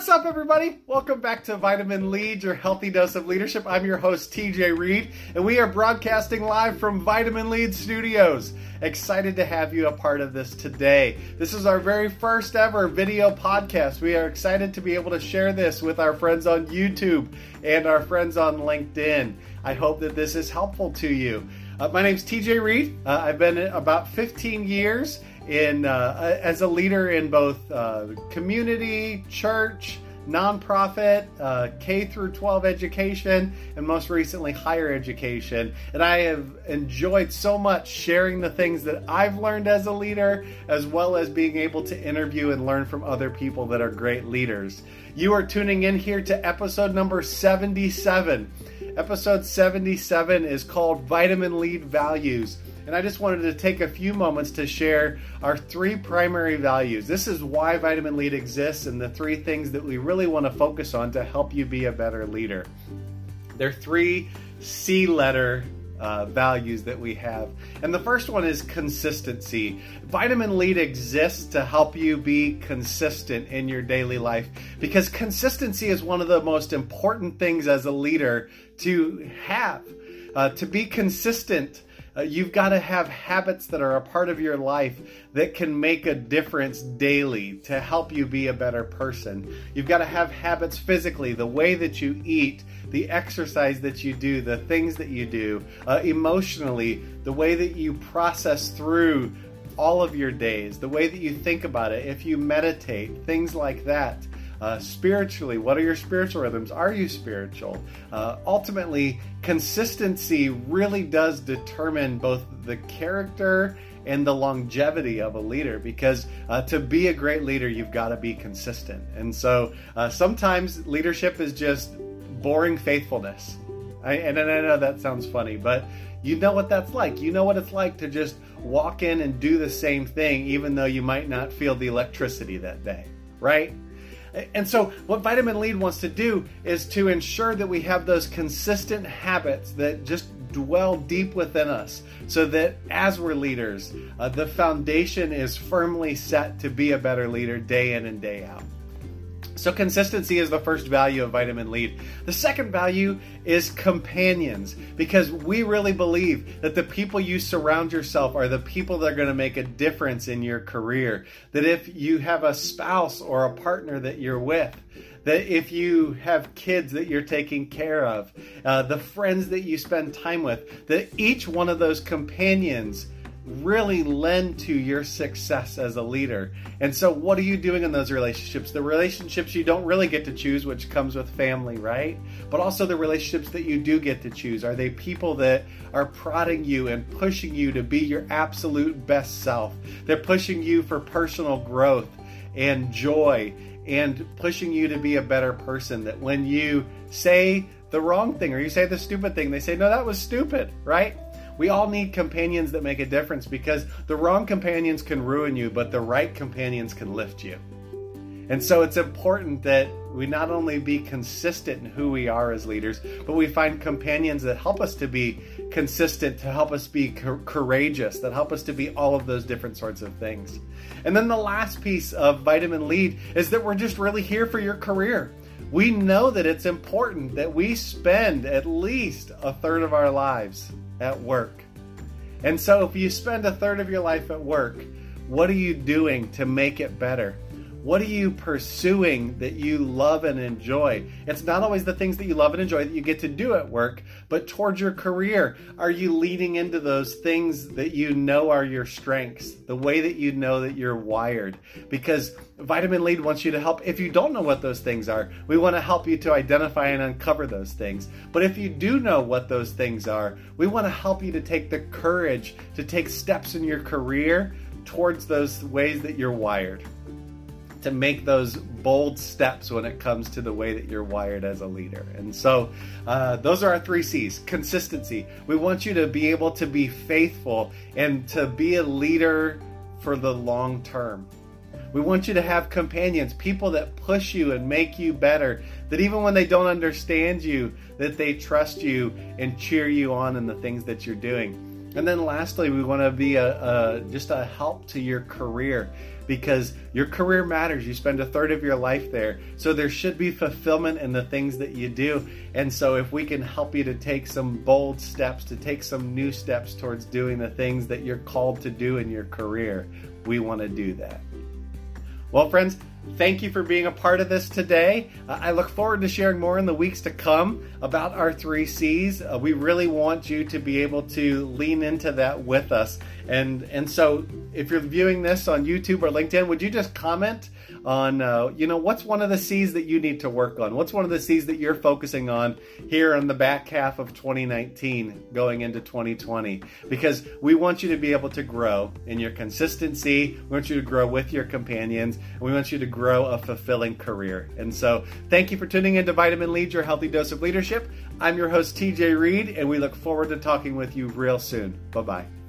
What's up, everybody? Welcome back to Vitamin Lead, your healthy dose of leadership. I'm your host, TJ Reed, and we are broadcasting live from Vitamin Lead Studios. Excited to have you a part of this today. This is our very first ever video podcast. We are excited to be able to share this with our friends on YouTube and our friends on LinkedIn. I hope that this is helpful to you. Uh, my name's TJ Reed. Uh, I've been about 15 years in uh, as a leader in both uh, community, church, nonprofit, uh, K through 12 education, and most recently higher education. And I have enjoyed so much sharing the things that I've learned as a leader, as well as being able to interview and learn from other people that are great leaders. You are tuning in here to episode number 77. Episode 77 is called Vitamin Lead Values. And I just wanted to take a few moments to share our three primary values. This is why Vitamin Lead exists and the three things that we really want to focus on to help you be a better leader. They're three C letter uh, values that we have. And the first one is consistency. Vitamin Lead exists to help you be consistent in your daily life because consistency is one of the most important things as a leader to have. Uh, to be consistent uh, you've got to have habits that are a part of your life that can make a difference daily to help you be a better person. You've got to have habits physically, the way that you eat, the exercise that you do, the things that you do, uh, emotionally, the way that you process through all of your days, the way that you think about it, if you meditate, things like that. Uh, spiritually, what are your spiritual rhythms? Are you spiritual? Uh, ultimately, consistency really does determine both the character and the longevity of a leader because uh, to be a great leader, you've got to be consistent. And so uh, sometimes leadership is just boring faithfulness. I, and I know that sounds funny, but you know what that's like. You know what it's like to just walk in and do the same thing, even though you might not feel the electricity that day, right? And so, what Vitamin Lead wants to do is to ensure that we have those consistent habits that just dwell deep within us so that as we're leaders, uh, the foundation is firmly set to be a better leader day in and day out. So, consistency is the first value of Vitamin Lead. The second value is companions, because we really believe that the people you surround yourself are the people that are going to make a difference in your career. That if you have a spouse or a partner that you're with, that if you have kids that you're taking care of, uh, the friends that you spend time with, that each one of those companions really lend to your success as a leader. And so, what are you doing in those relationships? The relationships you don't really get to choose, which comes with family, right? But also the relationships that you do get to choose. Are they people that are prodding you and pushing you to be your absolute best self? They're pushing you for personal growth and joy and pushing you to be a better person. That when you say the wrong thing or you say the stupid thing, they say, No, that was stupid, right? We all need companions that make a difference because the wrong companions can ruin you, but the right companions can lift you. And so it's important that we not only be consistent in who we are as leaders, but we find companions that help us to be consistent, to help us be courageous, that help us to be all of those different sorts of things. And then the last piece of Vitamin Lead is that we're just really here for your career. We know that it's important that we spend at least a third of our lives at work. And so, if you spend a third of your life at work, what are you doing to make it better? What are you pursuing that you love and enjoy? It's not always the things that you love and enjoy that you get to do at work, but towards your career, are you leading into those things that you know are your strengths, the way that you know that you're wired? Because Vitamin Lead wants you to help. If you don't know what those things are, we want to help you to identify and uncover those things. But if you do know what those things are, we want to help you to take the courage to take steps in your career towards those ways that you're wired to make those bold steps when it comes to the way that you're wired as a leader. And so, uh, those are our three C's consistency. We want you to be able to be faithful and to be a leader for the long term. We want you to have companions, people that push you and make you better, that even when they don't understand you, that they trust you and cheer you on in the things that you're doing. And then lastly, we want to be a, a just a help to your career because your career matters. You spend a third of your life there. So there should be fulfillment in the things that you do. And so if we can help you to take some bold steps, to take some new steps towards doing the things that you're called to do in your career, we want to do that. Well, friends, Thank you for being a part of this today. Uh, I look forward to sharing more in the weeks to come about our three C's. Uh, we really want you to be able to lean into that with us. And and so, if you're viewing this on YouTube or LinkedIn, would you just comment on uh, you know what's one of the C's that you need to work on? What's one of the C's that you're focusing on here in the back half of 2019, going into 2020? Because we want you to be able to grow in your consistency. We want you to grow with your companions, and we want you to grow a fulfilling career. And so, thank you for tuning in to Vitamin Lead, your healthy dose of leadership. I'm your host, TJ Reed, and we look forward to talking with you real soon. Bye bye.